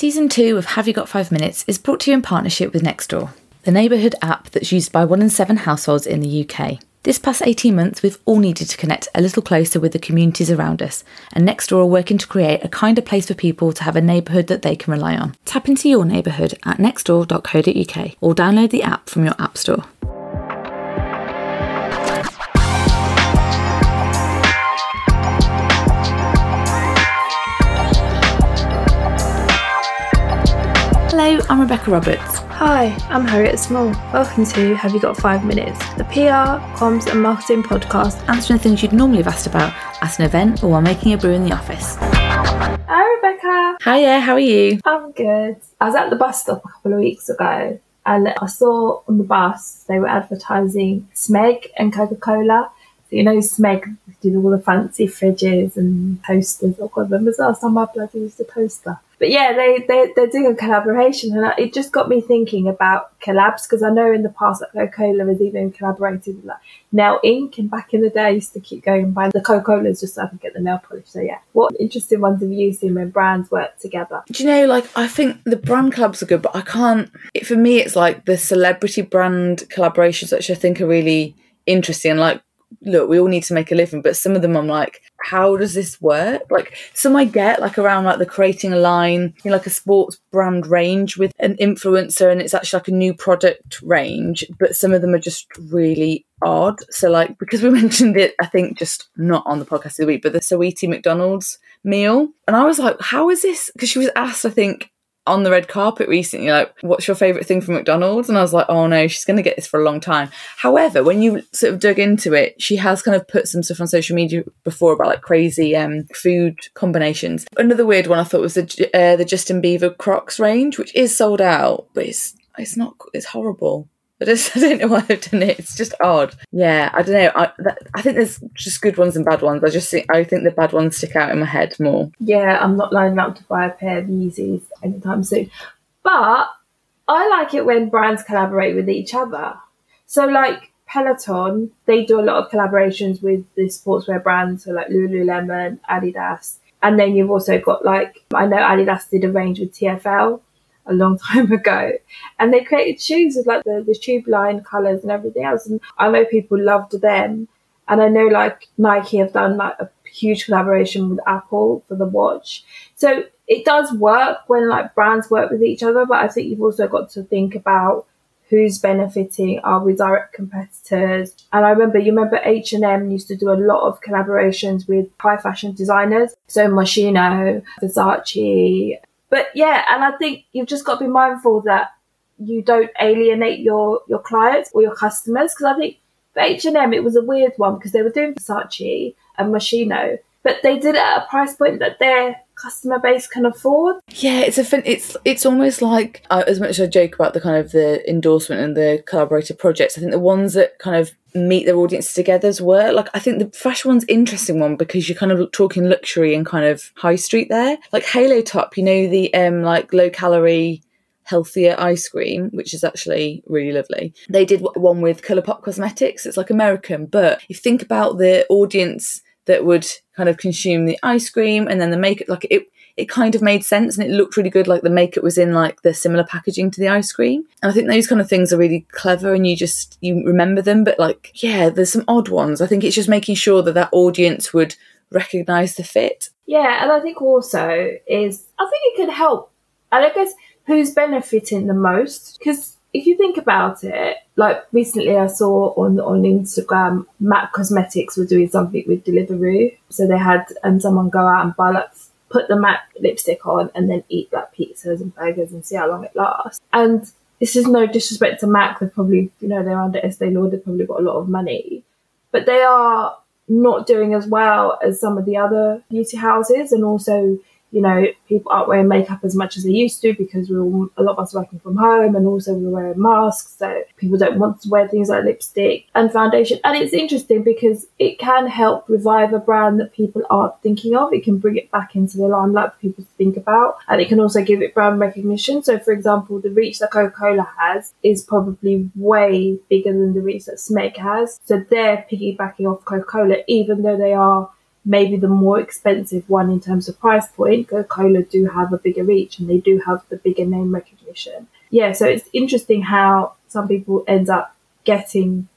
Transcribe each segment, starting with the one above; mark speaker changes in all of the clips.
Speaker 1: Season 2 of Have You Got 5 Minutes is brought to you in partnership with Nextdoor, the neighbourhood app that's used by one in seven households in the UK. This past 18 months, we've all needed to connect a little closer with the communities around us, and Nextdoor are working to create a kinder place for people to have a neighbourhood that they can rely on. Tap into your neighbourhood at nextdoor.co.uk or download the app from your app store. Hello, I'm Rebecca Roberts.
Speaker 2: Hi, I'm Harriet Small. Welcome to Have You Got Five Minutes, the PR, comms, and marketing podcast.
Speaker 1: Answering things you'd normally have asked about at an event or while making a brew in the office.
Speaker 2: Hi, Rebecca.
Speaker 1: Hiya, how are you?
Speaker 2: I'm good. I was at the bus stop a couple of weeks ago and I saw on the bus they were advertising Smeg and Coca Cola. So, you know, Smeg did all the fancy fridges and posters. Oh, God, when was the last time I bloody used a poster? But yeah, they, they, they're doing a collaboration and it just got me thinking about collabs because I know in the past that Coca-Cola has even collaborated with like Nails Inc and back in the day I used to keep going and buying the Coca-Colas just so I could get the nail polish. So yeah, what interesting ones have you seen when brands work together?
Speaker 1: Do you know, like, I think the brand collabs are good, but I can't, it, for me, it's like the celebrity brand collaborations, which I think are really interesting. Like, look, we all need to make a living, but some of them I'm like, how does this work? Like some I get like around like the creating a line, you know, like a sports brand range with an influencer and it's actually like a new product range, but some of them are just really odd. So like because we mentioned it, I think just not on the podcast of the week, but the Saweetie McDonald's meal. And I was like, how is this? Because she was asked, I think, on the red carpet recently, like, what's your favourite thing from McDonald's? And I was like, oh no, she's going to get this for a long time. However, when you sort of dug into it, she has kind of put some stuff on social media before about like crazy um, food combinations. Another weird one I thought was the, uh, the Justin Bieber Crocs range, which is sold out, but it's it's not it's horrible. I just I don't know why I've done it. It's just odd. Yeah, I don't know. I that, I think there's just good ones and bad ones. I just think I think the bad ones stick out in my head more.
Speaker 2: Yeah, I'm not lining up to buy a pair of Yeezys anytime soon. But I like it when brands collaborate with each other. So like Peloton, they do a lot of collaborations with the sportswear brands, so like Lululemon, Adidas. And then you've also got like I know Adidas did a range with TFL a long time ago. And they created shoes with like the, the tube line colours and everything else. And I know people loved them. And I know like Nike have done like a huge collaboration with Apple for the watch. So it does work when like brands work with each other, but I think you've also got to think about who's benefiting are we direct competitors and i remember you remember h&m used to do a lot of collaborations with high fashion designers so moschino versace but yeah, and I think you've just got to be mindful that you don't alienate your your clients or your customers because I think for H and M it was a weird one because they were doing Versace and Moschino, but they did it at a price point that their customer base can afford.
Speaker 1: Yeah, it's a fin- it's it's almost like uh, as much as I joke about the kind of the endorsement and the collaborative projects, I think the ones that kind of meet their audience together's work. Like I think the fresh one's interesting one because you're kind of talking luxury and kind of high street there. Like Halo Top, you know the um like low calorie healthier ice cream, which is actually really lovely. They did one with Colourpop Cosmetics. It's like American, but if you think about the audience that would kind of consume the ice cream and then the makeup, like it it kind of made sense and it looked really good. Like the makeup was in like the similar packaging to the ice cream. And I think those kind of things are really clever and you just, you remember them. But like, yeah, there's some odd ones. I think it's just making sure that that audience would recognize the fit.
Speaker 2: Yeah. And I think also is, I think it can help. And I guess who's benefiting the most? Because if you think about it, like recently I saw on on Instagram, MAC Cosmetics were doing something with Deliveroo. So they had and someone go out and buy like put the MAC lipstick on and then eat like pizzas and burgers and see how long it lasts. And this is no disrespect to MAC. They've probably, you know, they're under Estee Lauder. They've probably got a lot of money, but they are not doing as well as some of the other beauty houses. And also, you know, people aren't wearing makeup as much as they used to because we're all, a lot of us working from home and also we're wearing masks. So people don't want to wear things like lipstick and foundation. And it's interesting because it can help revive a brand that people aren't thinking of. It can bring it back into the limelight for people to think about. And it can also give it brand recognition. So for example, the reach that Coca-Cola has is probably way bigger than the reach that Smeg has. So they're piggybacking off Coca-Cola, even though they are maybe the more expensive one in terms of price point. Coca Cola do have a bigger reach and they do have the bigger name recognition. Yeah, so it's interesting how some people end up getting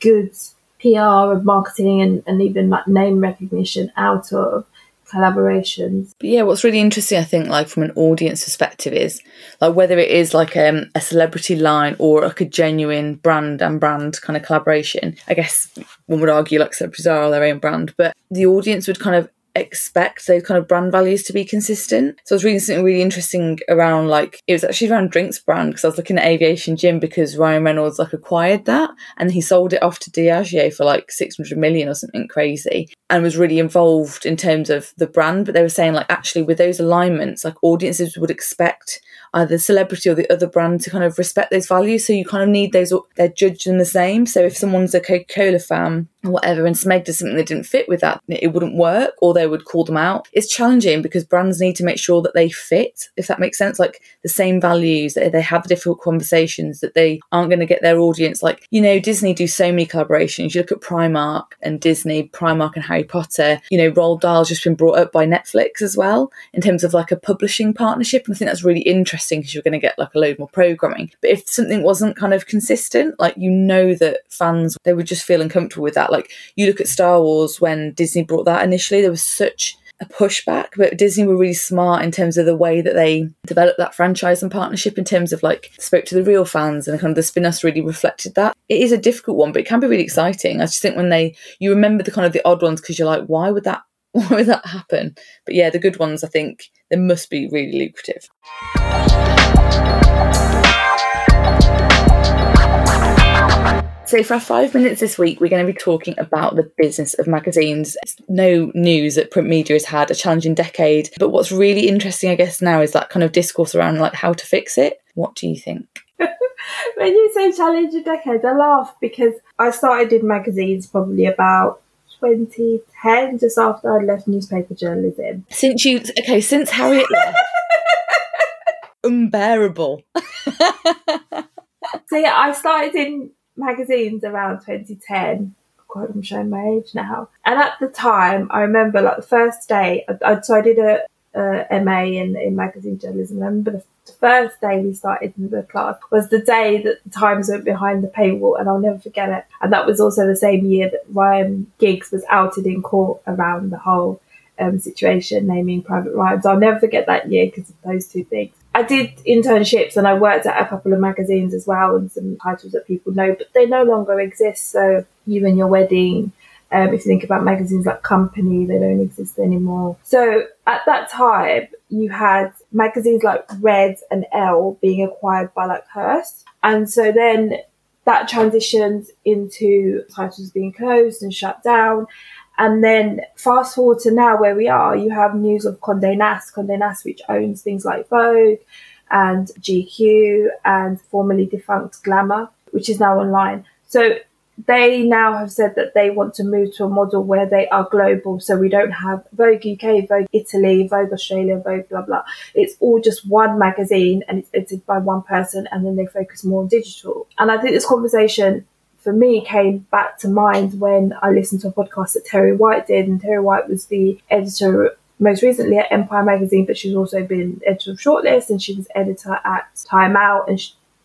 Speaker 2: good PR and marketing and, and even like name recognition out of collaborations.
Speaker 1: But yeah, what's really interesting, I think, like from an audience perspective, is like whether it is like um, a celebrity line or like a genuine brand and brand kind of collaboration. I guess one would argue like celebrities are their own brand, but the audience would kind of expect those kind of brand values to be consistent. So I was reading something really interesting around like it was actually around drinks brand because I was looking at Aviation Gin because Ryan Reynolds like acquired that and he sold it off to Diageo for like 600 million or something crazy and was really involved in terms of the brand but they were saying like actually with those alignments like audiences would expect either the celebrity or the other brand to kind of respect those values. So you kind of need those, they're judged in the same. So if someone's a Coca Cola fan or whatever and Smeg does something that didn't fit with that, it wouldn't work or they would call them out. It's challenging because brands need to make sure that they fit, if that makes sense, like the same values, that they have difficult conversations, that they aren't going to get their audience. Like, you know, Disney do so many collaborations. You look at Primark and Disney, Primark and Harry Potter, you know, Roald Dahl's just been brought up by Netflix as well in terms of like a publishing partnership. And I think that's really interesting interesting because you're going to get like a load more programming. But if something wasn't kind of consistent, like you know that fans they would just feel uncomfortable with that. Like you look at Star Wars when Disney brought that initially, there was such a pushback, but Disney were really smart in terms of the way that they developed that franchise and partnership in terms of like spoke to the real fans and kind of the spin-offs really reflected that. It is a difficult one, but it can be really exciting. I just think when they you remember the kind of the odd ones because you're like, why would that why would that happen? But yeah, the good ones I think they must be really lucrative. So, for our five minutes this week, we're going to be talking about the business of magazines. It's no news that print media has had a challenging decade, but what's really interesting, I guess, now is that kind of discourse around like how to fix it. What do you think?
Speaker 2: when you say challenging decade, I laugh because I started in magazines probably about 2010, just after I left newspaper journalism.
Speaker 1: Since you, okay, since Harriet left, unbearable.
Speaker 2: so yeah, I started in magazines around 2010. God, I'm showing my age now. And at the time, I remember like the first day, I, I so I did a, a MA in, in magazine journalism. I remember the, the first day we started the class was the day that the Times went behind the paywall, and I'll never forget it. And that was also the same year that Ryan Giggs was outed in court around the whole um, situation, naming Private Ryan. I'll never forget that year because of those two things. I did internships and I worked at a couple of magazines as well and some titles that people know, but they no longer exist. So you and your wedding, um, if you think about magazines like Company, they don't exist anymore. So at that time, you had magazines like Red and Elle being acquired by like Hearst. And so then that transitioned into titles being closed and shut down. And then fast forward to now where we are, you have news of Condé Nast, Condé Nast, which owns things like Vogue and GQ and formerly defunct Glamour, which is now online. So they now have said that they want to move to a model where they are global. So we don't have Vogue UK, Vogue Italy, Vogue Australia, Vogue blah blah. It's all just one magazine and it's edited by one person and then they focus more on digital. And I think this conversation for me came back to mind when I listened to a podcast that Terri White did, and Terri White was the editor most recently at Empire magazine, but she's also been editor of Shortlist, and she was editor at Time Out in,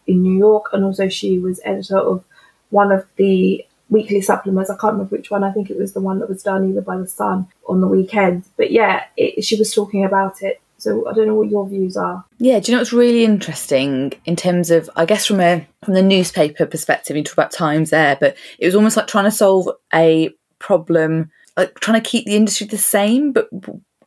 Speaker 2: in New York, and also she was editor of one of the weekly supplements. I can't remember which one. I think it was the one that was done either by the Sun on the weekend. But yeah, it, she was talking about it so I don't know what your views are.
Speaker 1: Yeah, do you know what's really interesting in terms of I guess from a from the newspaper perspective, you talk about times there, but it was almost like trying to solve a problem, like trying to keep the industry the same, but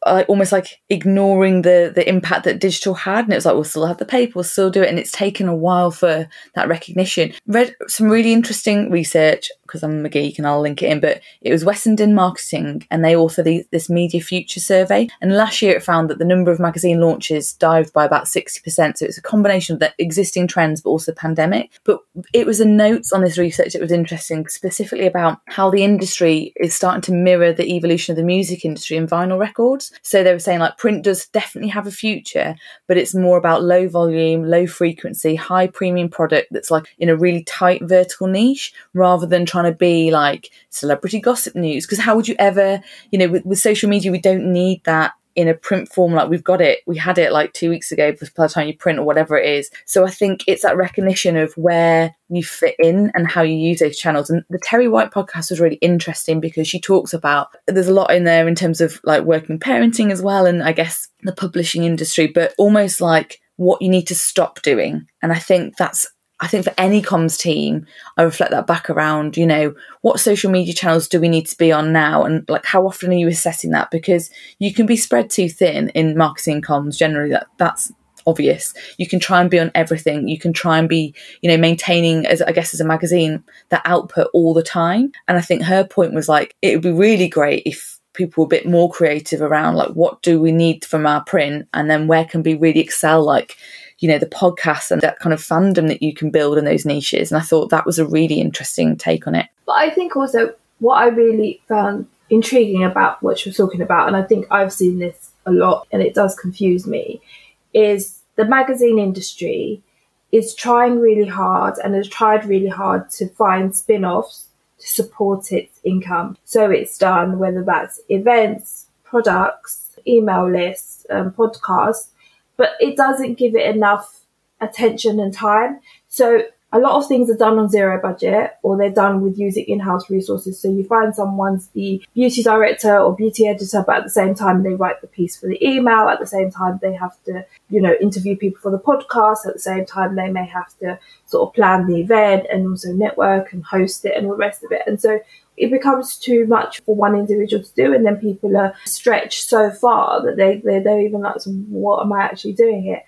Speaker 1: uh, almost like ignoring the the impact that digital had and it was like we'll still have the paper we'll still do it and it's taken a while for that recognition read some really interesting research because I'm a geek and I'll link it in, but it was Wessenden Marketing and they authored the, this Media Future survey. And last year it found that the number of magazine launches dived by about 60%. So it's a combination of the existing trends, but also the pandemic. But it was a notes on this research that was interesting, specifically about how the industry is starting to mirror the evolution of the music industry and vinyl records. So they were saying like print does definitely have a future, but it's more about low volume, low frequency, high premium product that's like in a really tight vertical niche rather than trying to be like celebrity gossip news. Because how would you ever, you know, with, with social media, we don't need that in a print form like we've got it we had it like two weeks ago by the time you print or whatever it is. So i think it's that recognition of where you fit in and how you use those channels. And the terri white podcast was really interesting because she talks about there's a lot in there in terms of like working parenting as well and i guess the publishing industry but almost like what you need to stop doing. And i think that's I think for any comms team, I reflect that back around, you know, what social media channels do we need to be on now? And like, how often are you assessing that? Because you can be spread too thin in marketing comms generally. That that's obvious. You can try and be on everything. You can try and be, you know, maintaining as I guess as a magazine that output all the time. And I think her point was like, it would be really great if people were a bit more creative around like what do we need from our print and then where can we really excel like you know, the podcast and that kind of fandom that you can build in those niches. And I thought that was a really interesting take on it.
Speaker 2: But I think also what I really found intriguing about what was talking about, and I think I've seen this a lot and it does confuse me, is the magazine industry is trying really hard and has tried really hard to find spin offs to support its income. So it's done whether that's events, products, email lists, um, podcasts but it doesn't give it enough attention and time. So a lot of things are done on zero budget or they're done with using in-house resources. So you find someone's the beauty director or beauty editor, but at the same time they write the piece for the email. At the same time they have to, you know, interview people for the podcast. At the same time they may have to sort of plan the event and also network and host it and all the rest of it. And so it becomes too much for one individual to do, and then people are stretched so far that they, they they're even like, what am I actually doing here?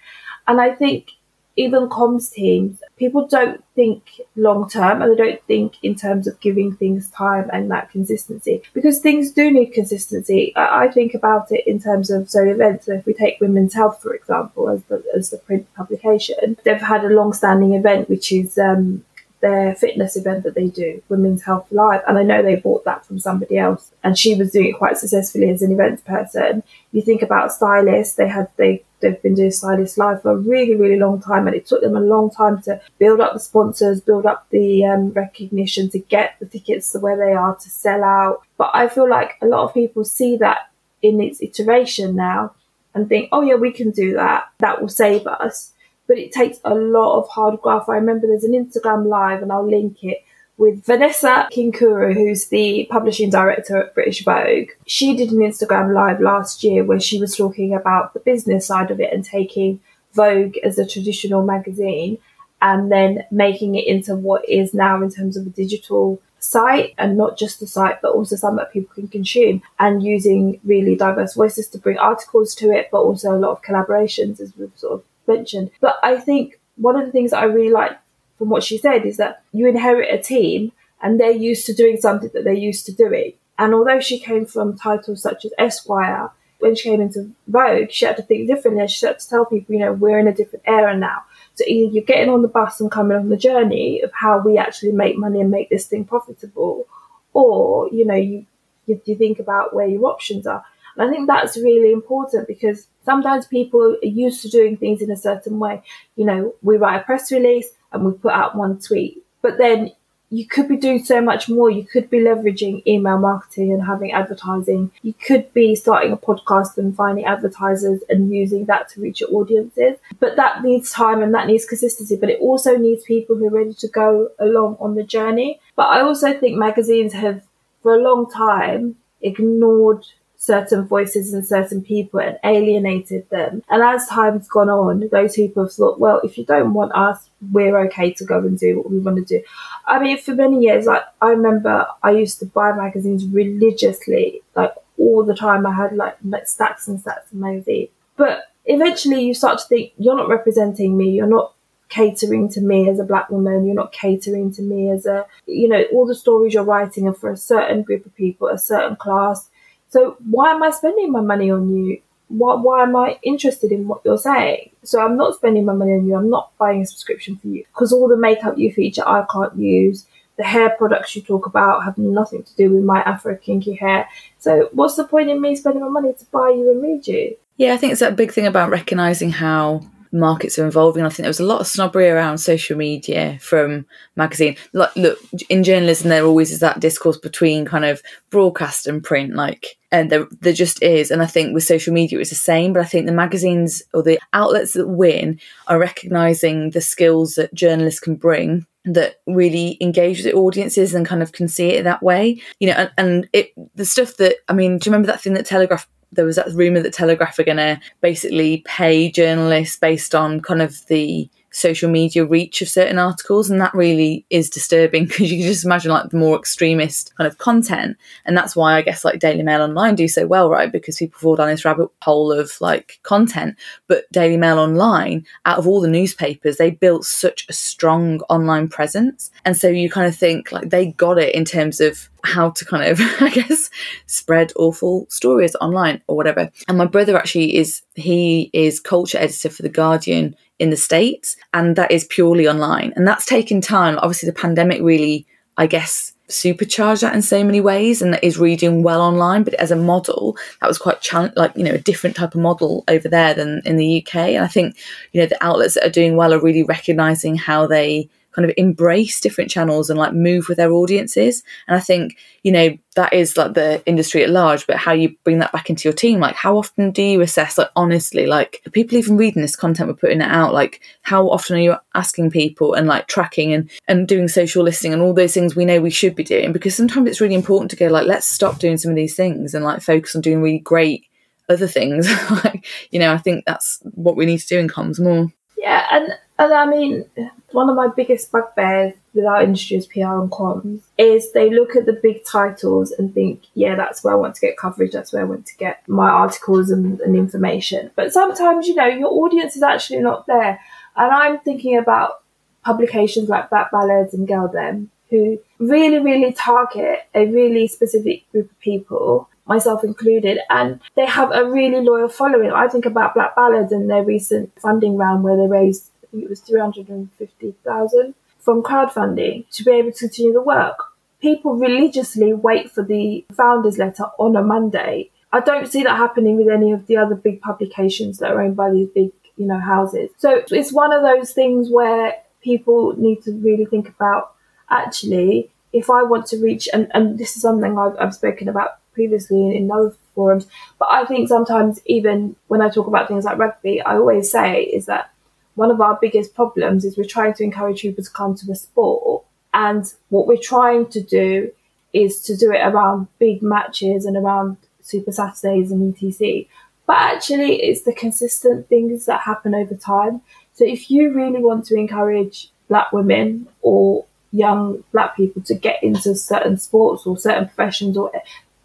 Speaker 2: And I think even comms teams, people don't think long term and they don't think in terms of giving things time and that consistency because things do need consistency. I, I think about it in terms of so events. So if we take Women's Health, for example, as the, as the print publication, they've had a long standing event which is um, their fitness event that they do, Women's Health Live. And I know they bought that from somebody else and she was doing it quite successfully as an events person. You think about stylists, they had they they've been doing Stylist Live for a really, really long time and it took them a long time to build up the sponsors, build up the um, recognition to get the tickets to where they are to sell out. But I feel like a lot of people see that in its iteration now and think, oh yeah, we can do that. That will save us but it takes a lot of hard graft. I remember there's an Instagram live, and I'll link it with Vanessa Kingori, who's the publishing director at British Vogue. She did an Instagram live last year where she was talking about the business side of it and taking Vogue as a traditional magazine and then making it into what is now in terms of a digital site and not just the site, but also something that people can consume and using really diverse voices to bring articles to it, but also a lot of collaborations as we've sort of mentioned. But I think one of the things I really like from what she said is that you inherit a team and they're used to doing something that they're used to doing. And although she came from titles such as Esquire, when she came into Vogue, she had to think differently. She had to tell people, you know, we're in a different era now. So either you're getting on the bus and coming on the journey of how we actually make money and make this thing profitable, or you know, you you, you think about where your options are. And I think that's really important because sometimes people are used to doing things in a certain way. You know, we write a press release and we put out one tweet, but then you could be doing so much more. You could be leveraging email marketing and having advertising. You could be starting a podcast and finding advertisers and using that to reach your audiences. But that needs time and that needs consistency. But it also needs people who are ready to go along on the journey. But I also think magazines have, for a long time, ignored certain voices and certain people and alienated them. And as time's gone on, those people have thought, well, if you don't want us, we're okay to go and do what we want to do. I mean, for many years, like I remember I used to buy magazines religiously, like all the time. I had like, stacks and stacks of magazines. But eventually you start to think, you're not representing me, you're not catering to me as a black woman, you're not catering to me as a, you know, all the stories you're writing are for a certain group of people, a certain class so why am I spending my money on you? Why, why am I interested in what you're saying? So I'm not spending my money on you. I'm not buying a subscription for you because all the makeup you feature I can't use. The hair products you talk about have nothing to do with my Afro kinky hair. So what's the point in me spending my money to buy you and read you?
Speaker 1: Yeah, I think it's that big thing about recognizing how markets are evolving. I think there was a lot of snobbery around social media from magazine. Like, look, in journalism, there always is that discourse between kind of broadcast and print, like, and there, there just is. And I think with social media, it's the same. But I think the magazines or the outlets that win are recognizing the skills that journalists can bring that really engage with the audiences and kind of can see it that way you know and, and it the stuff that i mean do you remember that thing that telegraph there was that rumor that Telegraph are going to basically pay journalists based on kind of the social media reach of certain articles and that really is disturbing because you can just imagine like the more extremist kind of content. And that's why i guess like daily mail online do so well right? Because people fall down this rabbit hole of like content. But daily mail online out of all the newspapers they built such a strong online presence. And so you kind of think like they got it in terms of how to kind of, I guess, spread awful stories online or whatever. And my brother actually is, he is culture editor for The Guardian in the States, and that is purely online. And that's taken time. Obviously, the pandemic really, I guess, supercharged that in so many ways and that is really doing well online but as a model that was quite challenge like you know a different type of model over there than in the UK and I think you know the outlets that are doing well are really recognizing how they kind of embrace different channels and like move with their audiences. And I think, you know, that is like the industry at large, but how you bring that back into your team, like how often do you assess, like honestly, like people even reading this content we're putting it out, like how often are you asking people and like tracking and, and doing social listening and all those things we know we should be doing? Because sometimes it's really important to go like, let's stop doing some of these things and like focus on doing really great other things. like, you know, I think that's what we need to do in comms more.
Speaker 2: Yeah, and and I mean, one of my biggest bugbears with our industry as PR and comms is they look at the big titles and think, yeah, that's where I want to get coverage, that's where I want to get my articles and, and information. But sometimes, you know, your audience is actually not there. And I'm thinking about publications like Black Ballads and Girl Dem, who really, really target a really specific group of people myself included, and they have a really loyal following. I think about Black Ballads and their recent funding round where they raised, think it was 350,000 from crowdfunding to be able to continue the work. People religiously wait for the founders letter on a Monday. I don't see that happening with any of the other big publications that are owned by these big, you know, houses. So it's one of those things where people need to really think about actually if I want to reach, and, and this is something I've, I've spoken about previously in, in other forums. But I think sometimes even when I talk about things like rugby, I always say is that one of our biggest problems is we're trying to encourage people to come to the sport. And what we're trying to do is to do it around big matches and around Super Saturdays and ETC. But actually, it's the consistent things that happen over time. So if you really want to encourage black women or young black people to get into certain sports or certain professions or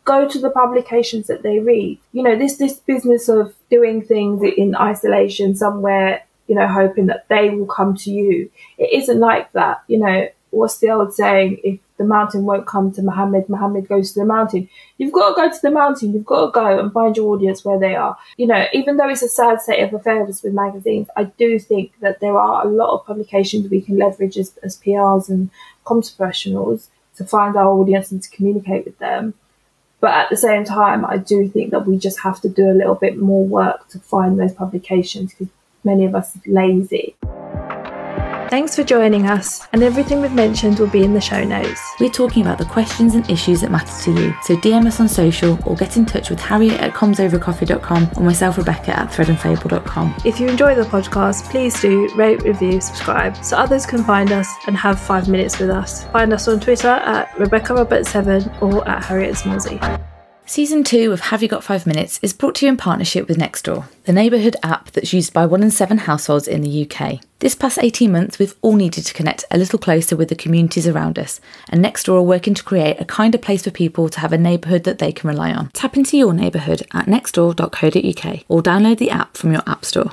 Speaker 2: go to the publications that they read. You know, this this business of doing things in isolation somewhere, you know, hoping that they will come to you. It isn't like that. You know, what's the old saying? If the mountain won't come to Muhammad, Muhammad goes to the mountain. You've got to go to the mountain. You've got to go and find your audience where they are. You know, even though it's a sad state of affairs with magazines, I do think that there are a lot of publications we can leverage as, as PRs and comms professionals to find our audience and to communicate with them. But at the same time, I do think that we just have to do a little bit more work to find those publications because many of us lazy.
Speaker 3: Thanks for joining us, and everything we've mentioned will be in the show notes.
Speaker 1: We're talking about the questions and issues that matter to you, so DM us on social or get in touch with Harriet at commsovercoffee.com or myself, Rebecca, at threadandfable.com.
Speaker 3: If you enjoy the podcast, please do rate, review, subscribe so others can find us and have five minutes with us. Find us on Twitter at Rebecca Robert7 or at Harriet Smallsy.
Speaker 1: Season 2 of Have You Got 5 Minutes is brought to you in partnership with Nextdoor, the neighbourhood app that's used by one in seven households in the UK. This past 18 months, we've all needed to connect a little closer with the communities around us, and Nextdoor are working to create a kinder place for people to have a neighbourhood that they can rely on. Tap into your neighbourhood at nextdoor.co.uk or download the app from your App Store.